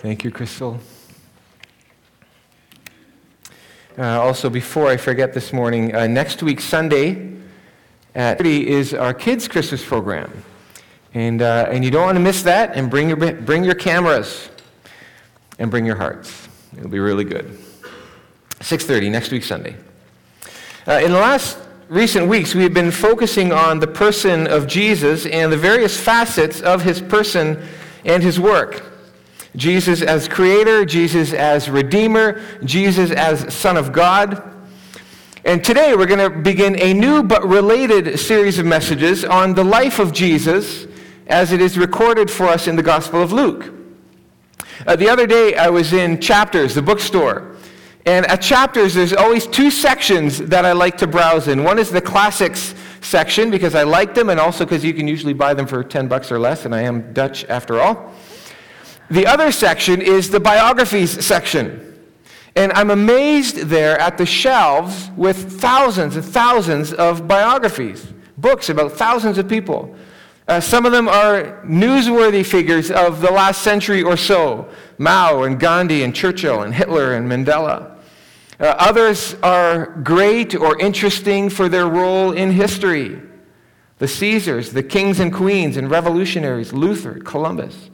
Thank you, Crystal. Uh, also, before I forget this morning, uh, next week, Sunday at 30 is our kids' Christmas program. And, uh, and you don't want to miss that, and bring your, bring your cameras and bring your hearts. It'll be really good. 6.30, next week, Sunday. Uh, in the last recent weeks, we've been focusing on the person of Jesus and the various facets of his person and his work. Jesus as creator, Jesus as redeemer, Jesus as Son of God. And today we're going to begin a new but related series of messages on the life of Jesus as it is recorded for us in the Gospel of Luke. Uh, the other day I was in Chapters, the bookstore. And at Chapters, there's always two sections that I like to browse in. One is the classics section because I like them and also because you can usually buy them for 10 bucks or less, and I am Dutch after all. The other section is the biographies section. And I'm amazed there at the shelves with thousands and thousands of biographies, books about thousands of people. Uh, some of them are newsworthy figures of the last century or so Mao and Gandhi and Churchill and Hitler and Mandela. Uh, others are great or interesting for their role in history. The Caesars, the kings and queens and revolutionaries, Luther, Columbus.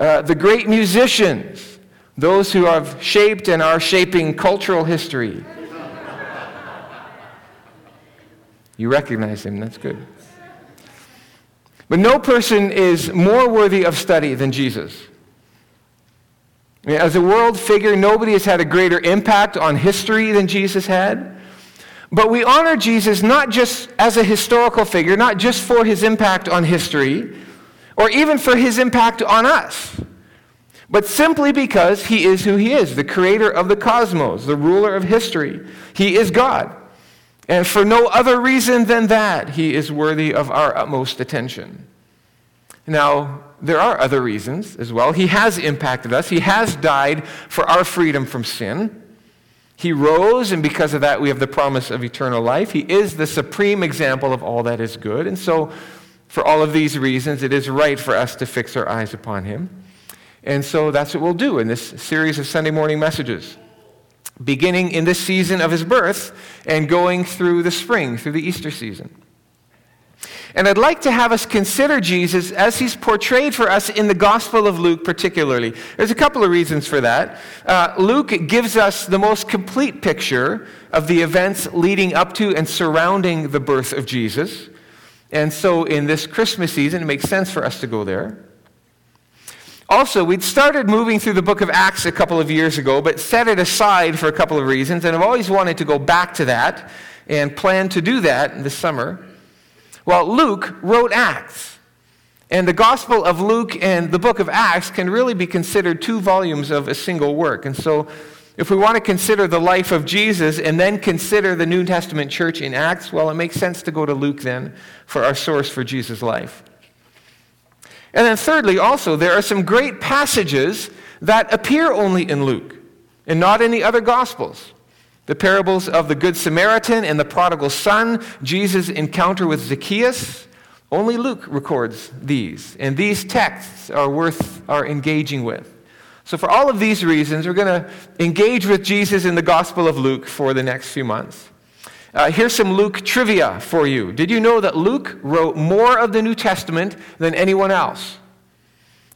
Uh, the great musicians, those who have shaped and are shaping cultural history. You recognize him, that's good. But no person is more worthy of study than Jesus. I mean, as a world figure, nobody has had a greater impact on history than Jesus had. But we honor Jesus not just as a historical figure, not just for his impact on history, or even for his impact on us, but simply because he is who he is, the creator of the cosmos, the ruler of history. He is God. And for no other reason than that, he is worthy of our utmost attention. Now, there are other reasons as well. He has impacted us, he has died for our freedom from sin. He rose, and because of that, we have the promise of eternal life. He is the supreme example of all that is good. And so, for all of these reasons, it is right for us to fix our eyes upon him. And so that's what we'll do in this series of Sunday morning messages, beginning in this season of his birth and going through the spring, through the Easter season. And I'd like to have us consider Jesus as he's portrayed for us in the Gospel of Luke, particularly. There's a couple of reasons for that. Uh, Luke gives us the most complete picture of the events leading up to and surrounding the birth of Jesus. And so in this Christmas season, it makes sense for us to go there. Also, we'd started moving through the book of Acts a couple of years ago, but set it aside for a couple of reasons, and I've always wanted to go back to that and plan to do that this summer. Well, Luke wrote Acts. And the Gospel of Luke and the book of Acts can really be considered two volumes of a single work. And so if we want to consider the life of Jesus and then consider the New Testament church in Acts, well, it makes sense to go to Luke then for our source for Jesus' life. And then, thirdly, also, there are some great passages that appear only in Luke and not in the other Gospels. The parables of the Good Samaritan and the prodigal son, Jesus' encounter with Zacchaeus. Only Luke records these, and these texts are worth our engaging with. So, for all of these reasons, we're going to engage with Jesus in the Gospel of Luke for the next few months. Uh, here's some Luke trivia for you. Did you know that Luke wrote more of the New Testament than anyone else?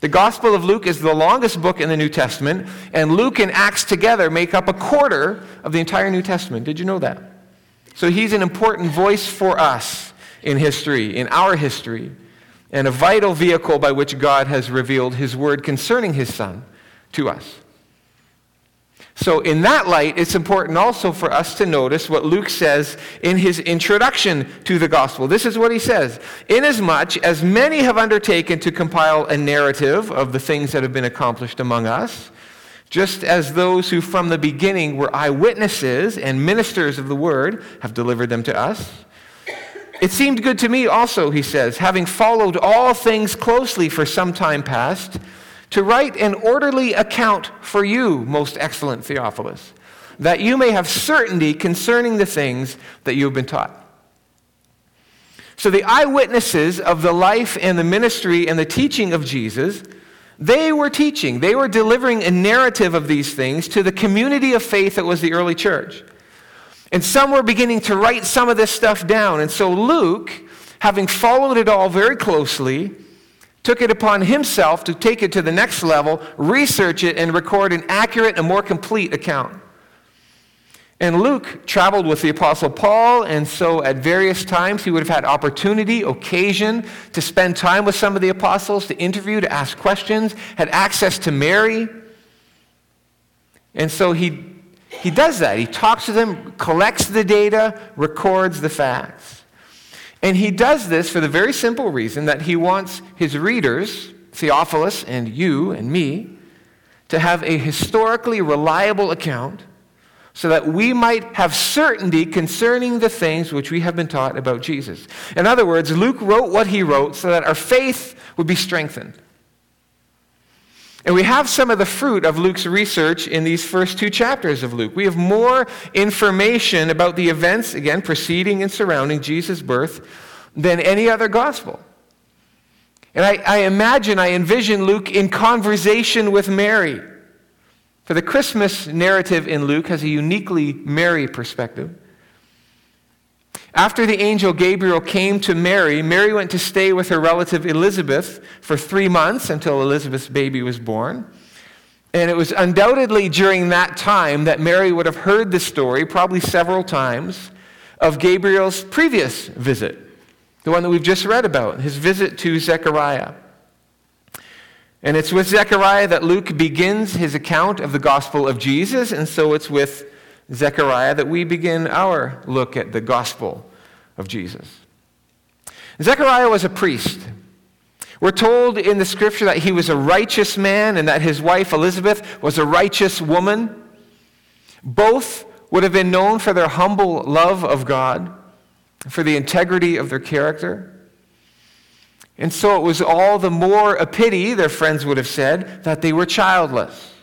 The Gospel of Luke is the longest book in the New Testament, and Luke and Acts together make up a quarter of the entire New Testament. Did you know that? So he's an important voice for us in history, in our history, and a vital vehicle by which God has revealed his word concerning his Son to us. So, in that light, it's important also for us to notice what Luke says in his introduction to the gospel. This is what he says Inasmuch as many have undertaken to compile a narrative of the things that have been accomplished among us, just as those who from the beginning were eyewitnesses and ministers of the word have delivered them to us. It seemed good to me also, he says, having followed all things closely for some time past to write an orderly account for you, most excellent Theophilus, that you may have certainty concerning the things that you have been taught. So, the eyewitnesses of the life and the ministry and the teaching of Jesus They were teaching, they were delivering a narrative of these things to the community of faith that was the early church. And some were beginning to write some of this stuff down. And so Luke, having followed it all very closely, took it upon himself to take it to the next level, research it, and record an accurate and more complete account. And Luke traveled with the Apostle Paul, and so at various times he would have had opportunity, occasion to spend time with some of the apostles, to interview, to ask questions, had access to Mary. And so he, he does that. He talks to them, collects the data, records the facts. And he does this for the very simple reason that he wants his readers, Theophilus and you and me, to have a historically reliable account so that we might have certainty concerning the things which we have been taught about Jesus. In other words, Luke wrote what he wrote so that our faith would be strengthened. And we have some of the fruit of Luke's research in these first two chapters of Luke. We have more information about the events, again, preceding and surrounding Jesus' birth than any other gospel. And I, I imagine, I envision Luke in conversation with Mary. For the Christmas narrative in Luke has a uniquely Mary perspective. After the angel Gabriel came to Mary, Mary went to stay with her relative Elizabeth for three months until Elizabeth's baby was born. And it was undoubtedly during that time that Mary would have heard the story, probably several times, of Gabriel's previous visit, the one that we've just read about, his visit to Zechariah. And it's with Zechariah that Luke begins his account of the gospel of Jesus, and so it's with Zechariah that we begin our look at the gospel of Jesus. Zechariah was a priest. We're told in the scripture that he was a righteous man and that his wife Elizabeth was a righteous woman. Both would have been known for their humble love of God, for the integrity of their character. And so it was all the more a pity, their friends would have said, that they were childless.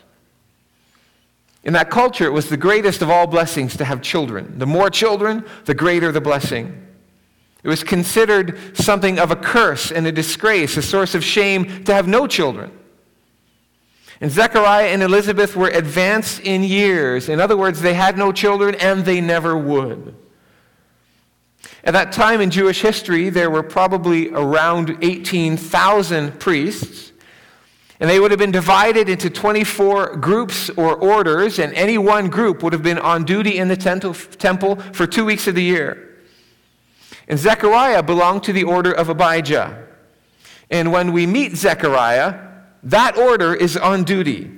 In that culture, it was the greatest of all blessings to have children. The more children, the greater the blessing. It was considered something of a curse and a disgrace, a source of shame to have no children. And Zechariah and Elizabeth were advanced in years. In other words, they had no children and they never would. At that time in Jewish history, there were probably around 18,000 priests. And they would have been divided into 24 groups or orders, and any one group would have been on duty in the temple for two weeks of the year. And Zechariah belonged to the order of Abijah. And when we meet Zechariah, that order is on duty.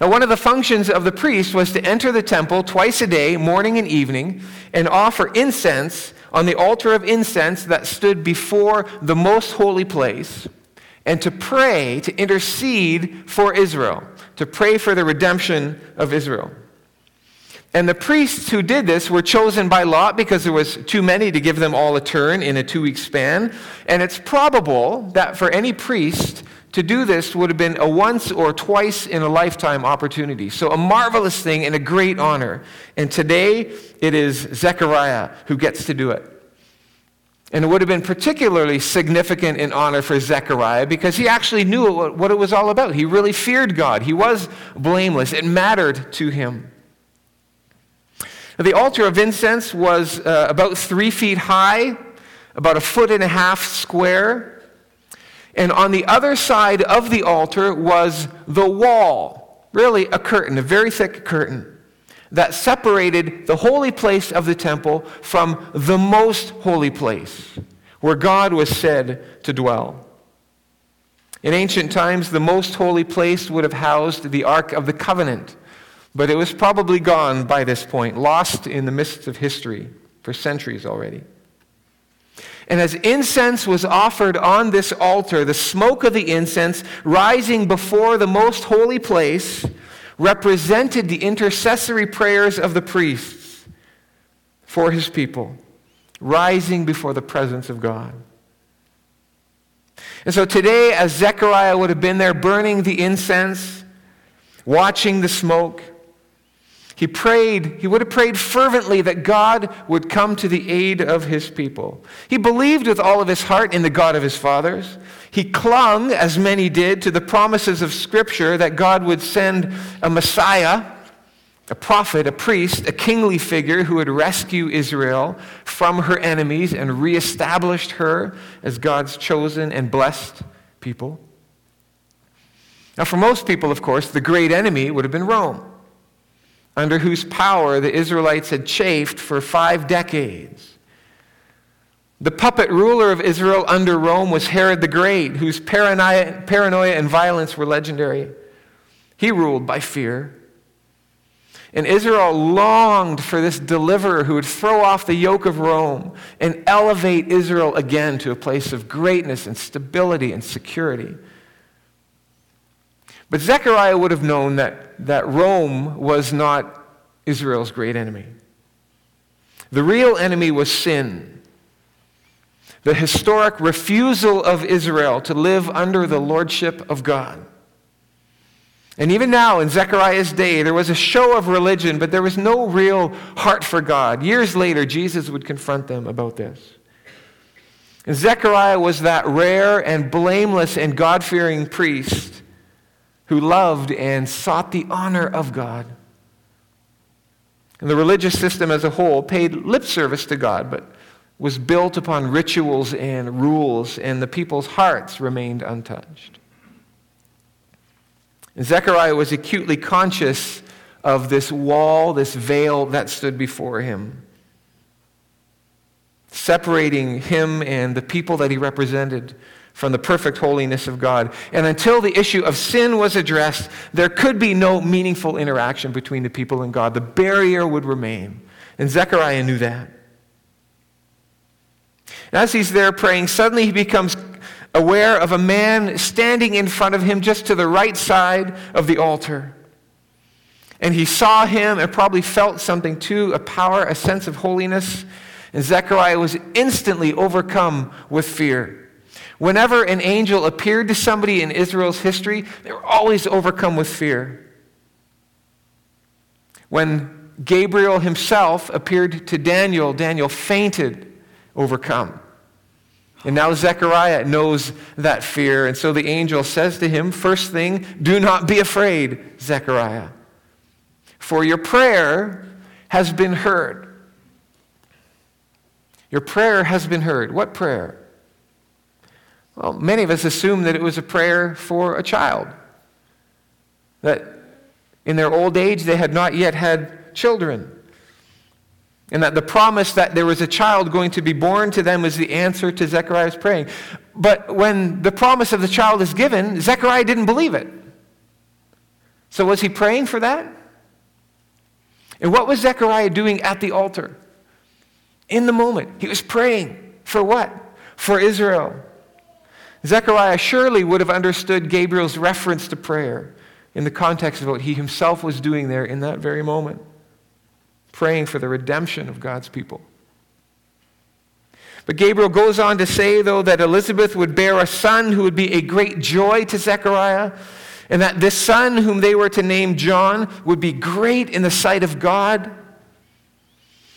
Now, one of the functions of the priest was to enter the temple twice a day, morning and evening, and offer incense on the altar of incense that stood before the most holy place and to pray, to intercede for Israel, to pray for the redemption of Israel. And the priests who did this were chosen by lot because there was too many to give them all a turn in a two week span. And it's probable that for any priest to do this would have been a once or twice in a lifetime opportunity. So a marvelous thing and a great honor. And today it is Zechariah who gets to do it. And it would have been particularly significant in honor for Zechariah because he actually knew what it was all about. He really feared God, he was blameless, it mattered to him. The altar of incense was uh, about three feet high, about a foot and a half square. And on the other side of the altar was the wall, really a curtain, a very thick curtain that separated the holy place of the temple from the most holy place, where God was said to dwell. In ancient times, the most holy place would have housed the Ark of the Covenant, but it was probably gone by this point, lost in the mists of history for centuries already. And as incense was offered on this altar, the smoke of the incense rising before the most holy place represented the intercessory prayers of the priests for his people, rising before the presence of God. And so today, as Zechariah would have been there burning the incense, watching the smoke, He prayed, he would have prayed fervently that God would come to the aid of his people. He believed with all of his heart in the God of his fathers. He clung, as many did, to the promises of Scripture that God would send a Messiah, a prophet, a priest, a kingly figure who would rescue Israel from her enemies and reestablish her as God's chosen and blessed people. Now, for most people, of course, the great enemy would have been Rome under whose power the Israelites had chafed for five decades. The puppet ruler of Israel under Rome was Herod the Great, whose paranoia, and violence were legendary. He ruled by fear. And Israel longed for this deliverer who would throw off the yoke of Rome and elevate Israel again to a place of greatness and stability and security. But Zechariah would have known that, that Rome was not Israel's great enemy. The real enemy was sin. The historic refusal of Israel to live under the lordship of God. And even now, in Zechariah's day, there was a show of religion, but there was no real heart for God. Years later, Jesus would confront them about this. And Zechariah was that rare and blameless and God fearing priest who loved and sought the honor of God. And the religious system as a whole paid lip service to God, but was built upon rituals and rules, and the people's hearts remained untouched. And Zechariah was acutely conscious of this wall, this veil that stood before him, separating him and the people that he represented from the perfect holiness of God. And until the issue of sin was addressed, there could be no meaningful interaction between the people and God. The barrier would remain. And Zechariah knew that. As he's there praying, suddenly he becomes aware of a man standing in front of him just to the right side of the altar. And he saw him and probably felt something too a power, a sense of holiness. And Zechariah was instantly overcome with fear. Whenever an angel appeared to somebody in Israel's history, they were always overcome with fear. When Gabriel himself appeared to Daniel, Daniel fainted, overcome. And now Zechariah knows that fear. And so the angel says to him, First thing, do not be afraid, Zechariah, for your prayer has been heard. Your prayer has been heard. What prayer? Well, many of us assume that it was a prayer for a child. That in their old age they had not yet had children. And that the promise that there was a child going to be born to them was the answer to Zechariah's praying. But when the promise of the child is given, Zechariah didn't believe it. So was he praying for that? And what was Zechariah doing at the altar? In the moment, he was praying for what? For Israel. Zechariah surely would have understood Gabriel's reference to prayer in the context of what he himself was doing there in that very moment, praying for the redemption of God's people. But Gabriel goes on to say, though, that Elizabeth would bear a son who would be a great joy to Zechariah, and that this son, whom they were to name John, would be great in the sight of God.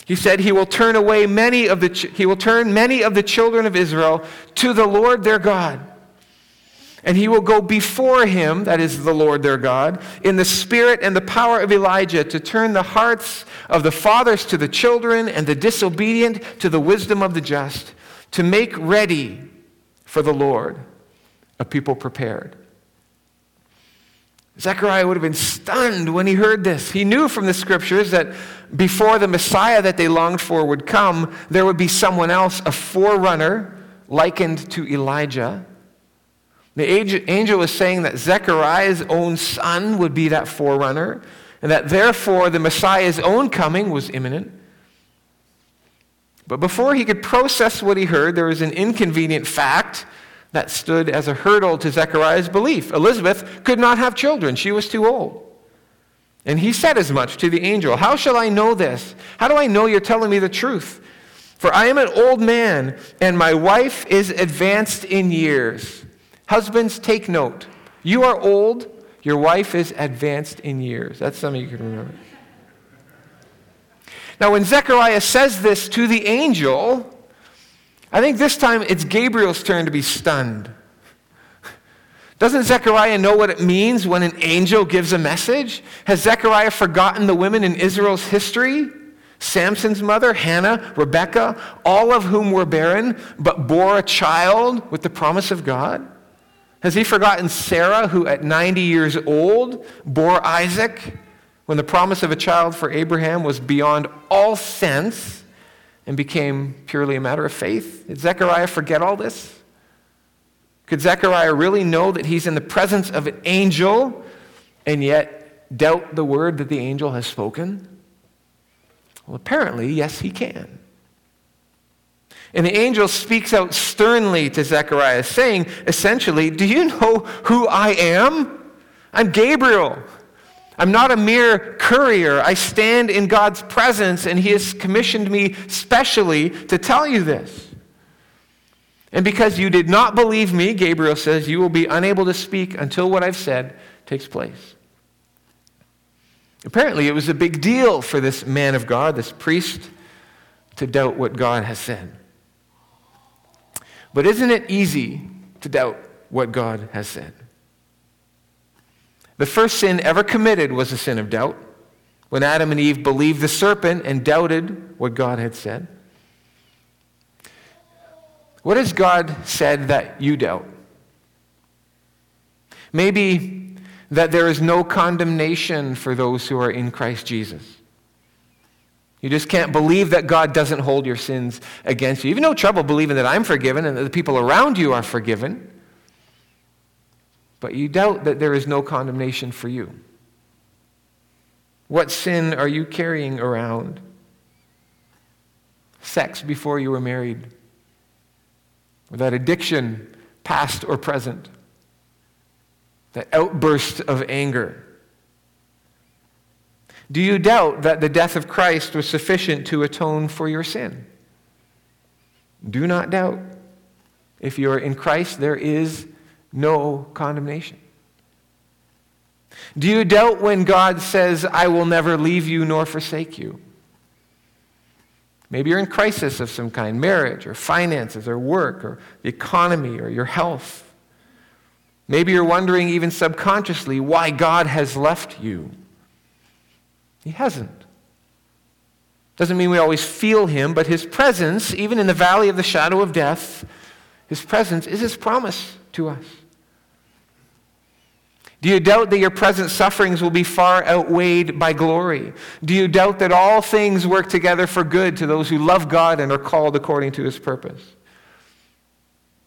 He said he will turn away many of the he will turn many of the children of Israel to the Lord their God. And he will go before him, that is the Lord their God, in the spirit and the power of Elijah to turn the hearts of the fathers to the children and the disobedient to the wisdom of the just, to make ready for the Lord a people prepared. Zechariah would have been stunned when he heard this. He knew from the scriptures that before the Messiah that they longed for would come, there would be someone else, a forerunner likened to Elijah. The angel was saying that Zechariah's own son would be that forerunner, and that therefore the Messiah's own coming was imminent. But before he could process what he heard, there was an inconvenient fact that stood as a hurdle to Zechariah's belief. Elizabeth could not have children, she was too old. And he said as much to the angel How shall I know this? How do I know you're telling me the truth? For I am an old man, and my wife is advanced in years. Husbands, take note. You are old, your wife is advanced in years. That's something you can remember. Now, when Zechariah says this to the angel, I think this time it's Gabriel's turn to be stunned. Doesn't Zechariah know what it means when an angel gives a message? Has Zechariah forgotten the women in Israel's history? Samson's mother, Hannah, Rebekah, all of whom were barren, but bore a child with the promise of God? Has he forgotten Sarah, who at 90 years old bore Isaac when the promise of a child for Abraham was beyond all sense and became purely a matter of faith? Did Zechariah forget all this? Could Zechariah really know that he's in the presence of an angel and yet doubt the word that the angel has spoken? Well, apparently, yes, he can. And the angel speaks out sternly to Zechariah, saying, essentially, Do you know who I am? I'm Gabriel. I'm not a mere courier. I stand in God's presence, and He has commissioned me specially to tell you this. And because you did not believe me, Gabriel says, you will be unable to speak until what I've said takes place. Apparently, it was a big deal for this man of God, this priest, to doubt what God has said. But isn't it easy to doubt what God has said? The first sin ever committed was a sin of doubt, when Adam and Eve believed the serpent and doubted what God had said. What has God said that you doubt? Maybe that there is no condemnation for those who are in Christ Jesus. You just can't believe that God doesn't hold your sins against you. You have no trouble believing that I'm forgiven and that the people around you are forgiven. But you doubt that there is no condemnation for you. What sin are you carrying around? Sex before you were married, that addiction, past or present, that outburst of anger do you doubt that the death of Christ was sufficient to atone for your sin? Do not doubt. If you are in Christ, there is no condemnation. Do you doubt when God says, I will never leave you nor forsake you? Maybe you're in crisis of some kind marriage, or finances, or work, or the economy, or your health. Maybe you're wondering, even subconsciously, why God has left you. He hasn't. Doesn't mean we always feel him, but his presence, even in the valley of the shadow of death, his presence is his promise to us. Do you doubt that your present sufferings will be far outweighed by glory? Do you doubt that all things work together for good to those who love God and are called according to his purpose?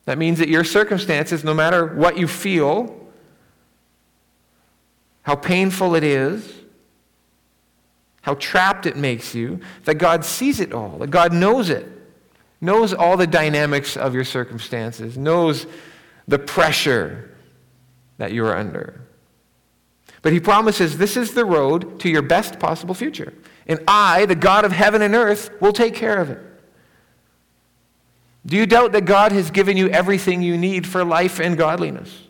That means that your circumstances, no matter what you feel, how painful it is, how trapped it makes you, that God sees it all, that God knows it, knows all the dynamics of your circumstances, knows the pressure that you are under. But he promises this is the road to your best possible future. And I, the God of heaven and earth, will take care of it. Do you doubt that God has given you everything you need for life and godliness?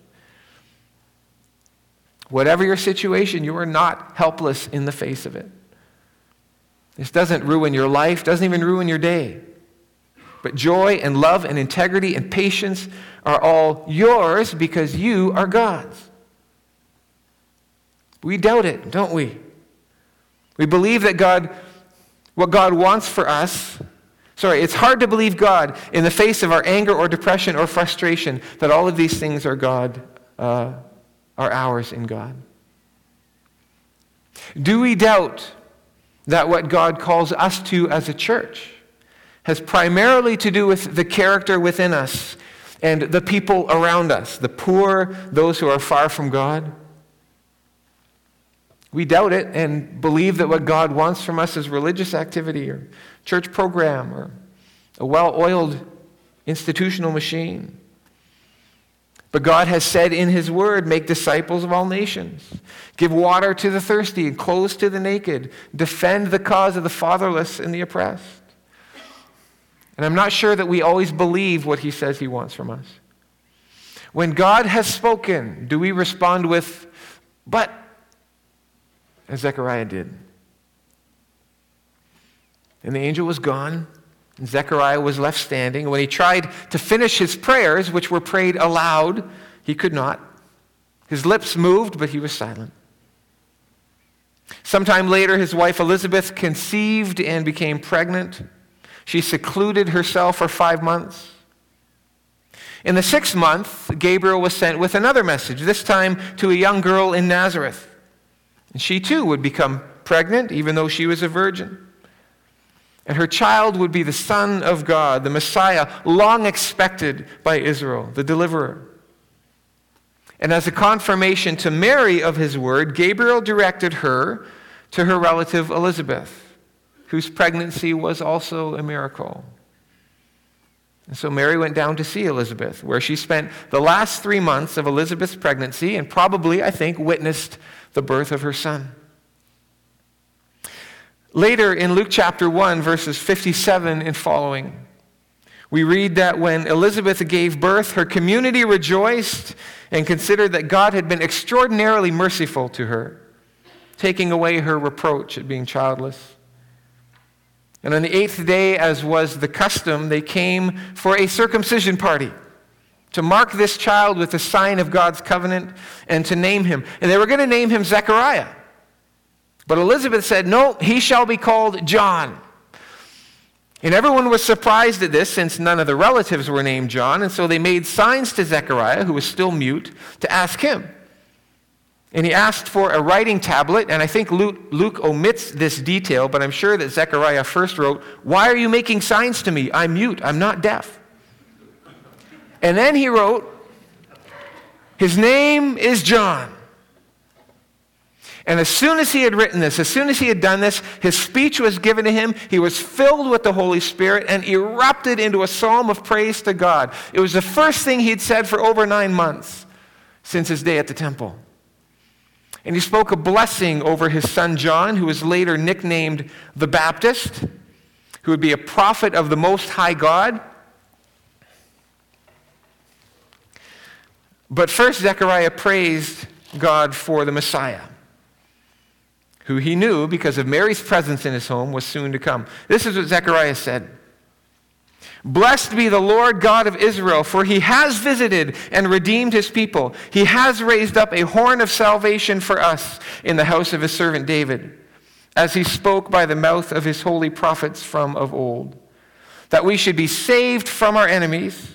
Whatever your situation, you are not helpless in the face of it. This doesn't ruin your life, doesn't even ruin your day. But joy and love and integrity and patience are all yours because you are God's. We doubt it, don't we? We believe that God, what God wants for us, sorry, it's hard to believe God in the face of our anger or depression or frustration that all of these things are God, uh, are ours in God. Do we doubt that what God calls us to as a church has primarily to do with the character within us and the people around us, the poor, those who are far from God. We doubt it and believe that what God wants from us is religious activity or church program or a well oiled institutional machine. But God has said in His Word, make disciples of all nations, give water to the thirsty and clothes to the naked, defend the cause of the fatherless and the oppressed. And I'm not sure that we always believe what He says He wants from us. When God has spoken, do we respond with, but, as Zechariah did? And the angel was gone, and Zechariah was left standing. When he tried to finish his prayers, which were prayed aloud, he could not. His lips moved, but he was silent. Sometime later, his wife Elizabeth conceived and became pregnant. She secluded herself for five months. In the sixth month, Gabriel was sent with another message, this time to a young girl in Nazareth. And she too would become pregnant, even though she was a virgin. And her child would be the Son of God, the Messiah, long expected by Israel, the deliverer. And as a confirmation to Mary of his word, Gabriel directed her to her relative Elizabeth, whose pregnancy was also a miracle. And so Mary went down to see Elizabeth, where she spent the last three months of Elizabeth's pregnancy and probably, I think, witnessed the birth of her son. Later in Luke chapter 1, verses 57 and following, we read that when Elizabeth gave birth, her community rejoiced and considered that God had been extraordinarily merciful to her, taking away her reproach at being childless. And on the eighth day, as was the custom, they came for a circumcision party to mark this child with the sign of God's covenant and to name him. And they were going to name him Zechariah. But Elizabeth said, No, he shall be called John. And everyone was surprised at this since none of the relatives were named John. And so they made signs to Zechariah, who was still mute, to ask him. And he asked for a writing tablet. And I think Luke, Luke omits this detail, but I'm sure that Zechariah first wrote, Why are you making signs to me? I'm mute, I'm not deaf. And then he wrote, His name is John. And as soon as he had written this, as soon as he had done this, his speech was given to him. He was filled with the Holy Spirit and erupted into a psalm of praise to God. It was the first thing he'd said for over nine months since his day at the temple. And he spoke a blessing over his son John, who was later nicknamed the Baptist, who would be a prophet of the Most High God. But first, Zechariah praised God for the Messiah who he knew, because of Mary's presence in his home, was soon to come. This is what Zechariah said Blessed be the Lord God of Israel, for he has visited and redeemed his people. He has raised up a horn of salvation for us in the house of his servant David, as he spoke by the mouth of his holy prophets from of old, that we should be saved from our enemies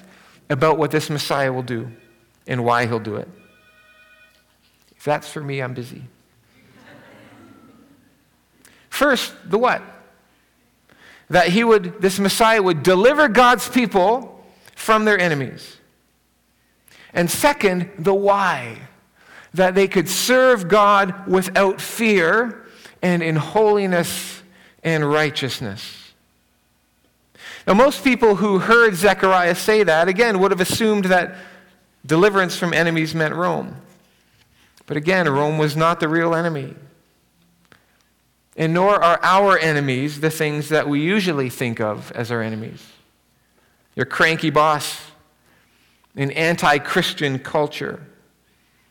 about what this Messiah will do and why he'll do it. If that's for me, I'm busy. First, the what? That he would, this Messiah would deliver God's people from their enemies. And second, the why. That they could serve God without fear and in holiness and righteousness. Now, most people who heard Zechariah say that, again, would have assumed that deliverance from enemies meant Rome. But again, Rome was not the real enemy. And nor are our enemies the things that we usually think of as our enemies. Your cranky boss, an anti Christian culture,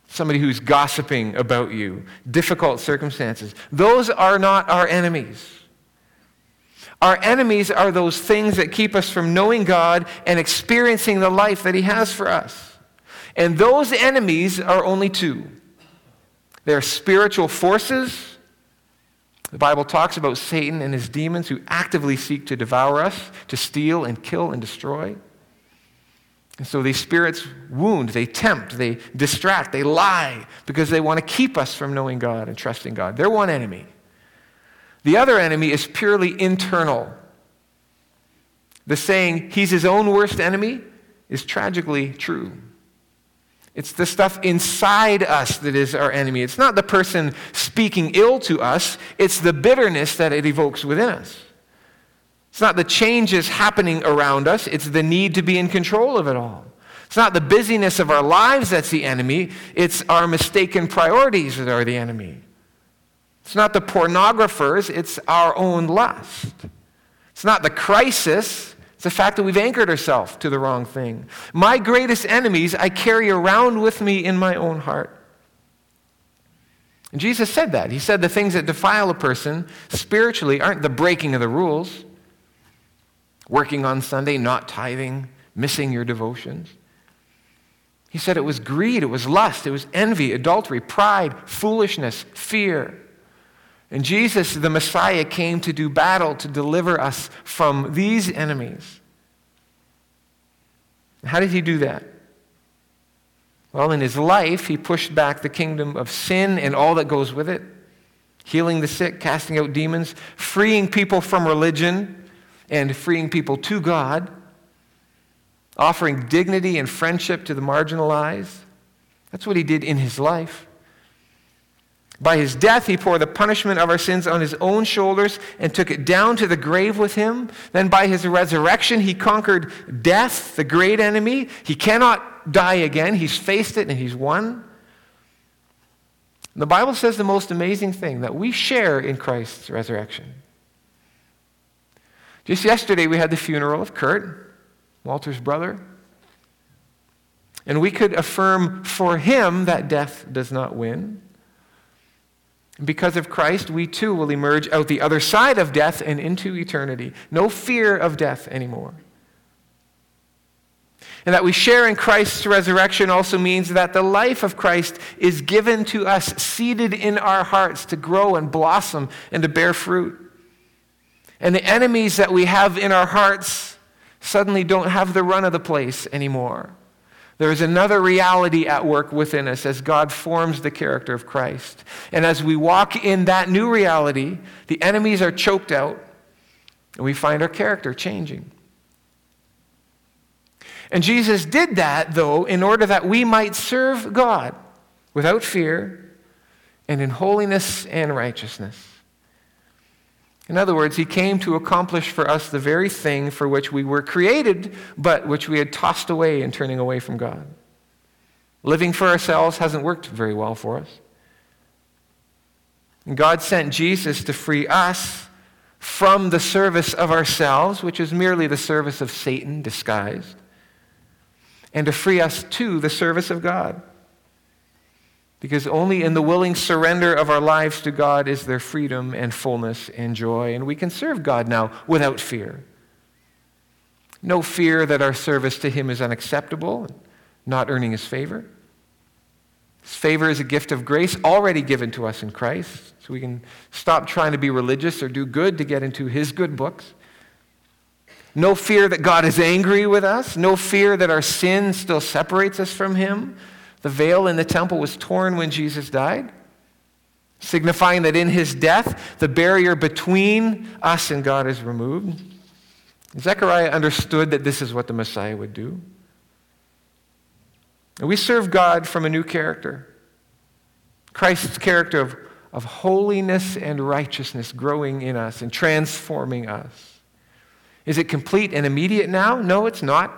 somebody who's gossiping about you, difficult circumstances. Those are not our enemies. Our enemies are those things that keep us from knowing God and experiencing the life that He has for us. And those enemies are only two they're spiritual forces. The Bible talks about Satan and his demons who actively seek to devour us, to steal and kill and destroy. And so these spirits wound, they tempt, they distract, they lie because they want to keep us from knowing God and trusting God. They're one enemy. The other enemy is purely internal. The saying, he's his own worst enemy, is tragically true. It's the stuff inside us that is our enemy. It's not the person speaking ill to us, it's the bitterness that it evokes within us. It's not the changes happening around us, it's the need to be in control of it all. It's not the busyness of our lives that's the enemy, it's our mistaken priorities that are the enemy. It's not the pornographers, it's our own lust. It's not the crisis, it's the fact that we've anchored ourselves to the wrong thing. My greatest enemies I carry around with me in my own heart. And Jesus said that. He said the things that defile a person spiritually aren't the breaking of the rules working on Sunday, not tithing, missing your devotions. He said it was greed, it was lust, it was envy, adultery, pride, foolishness, fear. And Jesus, the Messiah, came to do battle to deliver us from these enemies. How did he do that? Well, in his life, he pushed back the kingdom of sin and all that goes with it, healing the sick, casting out demons, freeing people from religion, and freeing people to God, offering dignity and friendship to the marginalized. That's what he did in his life. By his death, he poured the punishment of our sins on his own shoulders and took it down to the grave with him. Then, by his resurrection, he conquered death, the great enemy. He cannot die again. He's faced it and he's won. The Bible says the most amazing thing that we share in Christ's resurrection. Just yesterday, we had the funeral of Kurt, Walter's brother. And we could affirm for him that death does not win. Because of Christ, we too will emerge out the other side of death and into eternity. No fear of death anymore. And that we share in Christ's resurrection also means that the life of Christ is given to us, seated in our hearts to grow and blossom and to bear fruit. And the enemies that we have in our hearts suddenly don't have the run of the place anymore. There is another reality at work within us as God forms the character of Christ. And as we walk in that new reality, the enemies are choked out and we find our character changing. And Jesus did that, though, in order that we might serve God without fear and in holiness and righteousness. In other words, he came to accomplish for us the very thing for which we were created, but which we had tossed away in turning away from God. Living for ourselves hasn't worked very well for us. And God sent Jesus to free us from the service of ourselves, which is merely the service of Satan disguised, and to free us to the service of God. Because only in the willing surrender of our lives to God is there freedom and fullness and joy. And we can serve God now without fear. No fear that our service to Him is unacceptable, not earning His favor. His favor is a gift of grace already given to us in Christ. So we can stop trying to be religious or do good to get into His good books. No fear that God is angry with us. No fear that our sin still separates us from Him. The veil in the temple was torn when Jesus died, signifying that in his death, the barrier between us and God is removed. Zechariah understood that this is what the Messiah would do. And we serve God from a new character Christ's character of, of holiness and righteousness growing in us and transforming us. Is it complete and immediate now? No, it's not.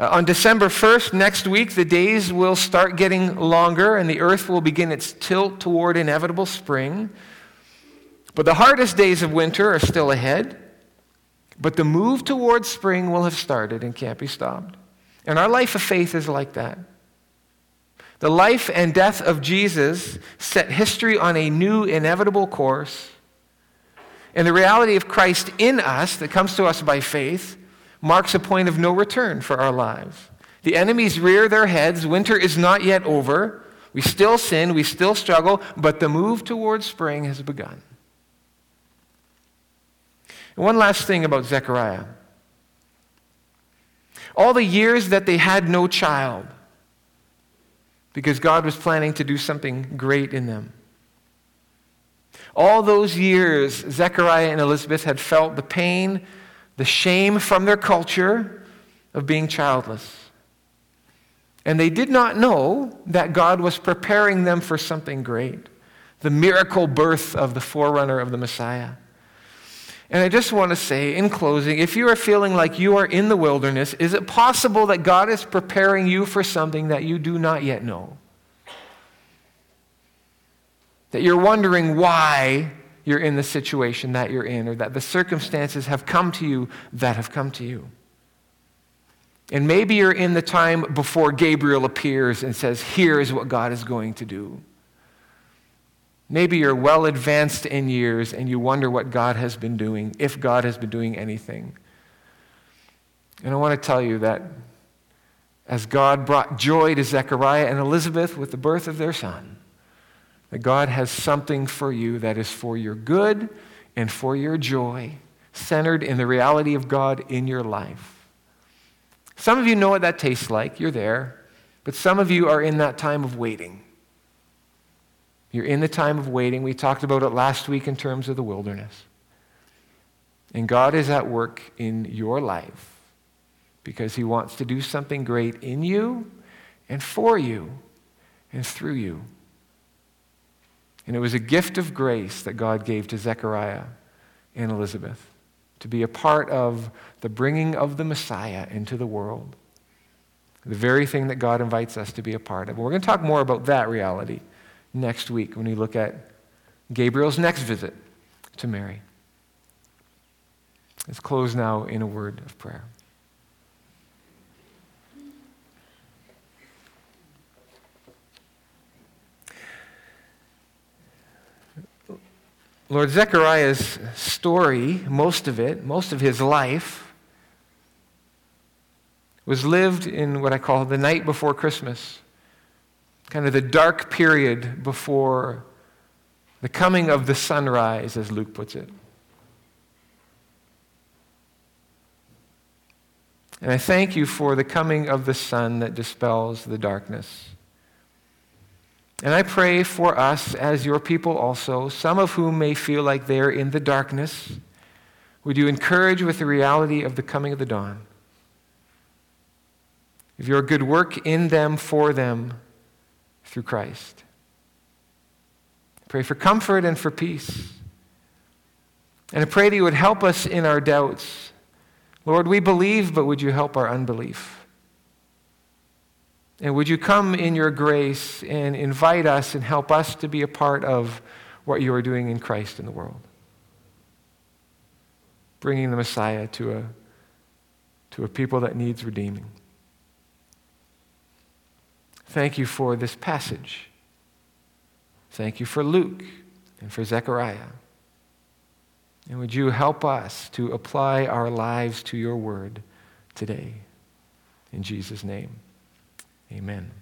Uh, on December 1st, next week, the days will start getting longer and the earth will begin its tilt toward inevitable spring. But the hardest days of winter are still ahead. But the move towards spring will have started and can't be stopped. And our life of faith is like that. The life and death of Jesus set history on a new, inevitable course. And the reality of Christ in us that comes to us by faith marks a point of no return for our lives. The enemies rear their heads. Winter is not yet over. We still sin, we still struggle, but the move towards spring has begun. And one last thing about Zechariah. All the years that they had no child because God was planning to do something great in them. All those years, Zechariah and Elizabeth had felt the pain, the shame from their culture of being childless. And they did not know that God was preparing them for something great the miracle birth of the forerunner of the Messiah. And I just want to say in closing if you are feeling like you are in the wilderness, is it possible that God is preparing you for something that you do not yet know? That you're wondering why you're in the situation that you're in, or that the circumstances have come to you that have come to you. And maybe you're in the time before Gabriel appears and says, Here is what God is going to do. Maybe you're well advanced in years and you wonder what God has been doing, if God has been doing anything. And I want to tell you that as God brought joy to Zechariah and Elizabeth with the birth of their son, that God has something for you that is for your good and for your joy, centered in the reality of God in your life. Some of you know what that tastes like. You're there. But some of you are in that time of waiting. You're in the time of waiting. We talked about it last week in terms of the wilderness. And God is at work in your life because He wants to do something great in you and for you and through you. And it was a gift of grace that God gave to Zechariah and Elizabeth to be a part of the bringing of the Messiah into the world. The very thing that God invites us to be a part of. We're going to talk more about that reality next week when we look at Gabriel's next visit to Mary. Let's close now in a word of prayer. Lord, Zechariah's story, most of it, most of his life, was lived in what I call the night before Christmas, kind of the dark period before the coming of the sunrise, as Luke puts it. And I thank you for the coming of the sun that dispels the darkness. And I pray for us as your people also, some of whom may feel like they're in the darkness. Would you encourage with the reality of the coming of the dawn? Of your good work in them, for them, through Christ. Pray for comfort and for peace. And I pray that you would help us in our doubts. Lord, we believe, but would you help our unbelief? And would you come in your grace and invite us and help us to be a part of what you are doing in Christ in the world? Bringing the Messiah to a, to a people that needs redeeming. Thank you for this passage. Thank you for Luke and for Zechariah. And would you help us to apply our lives to your word today? In Jesus' name. Amen.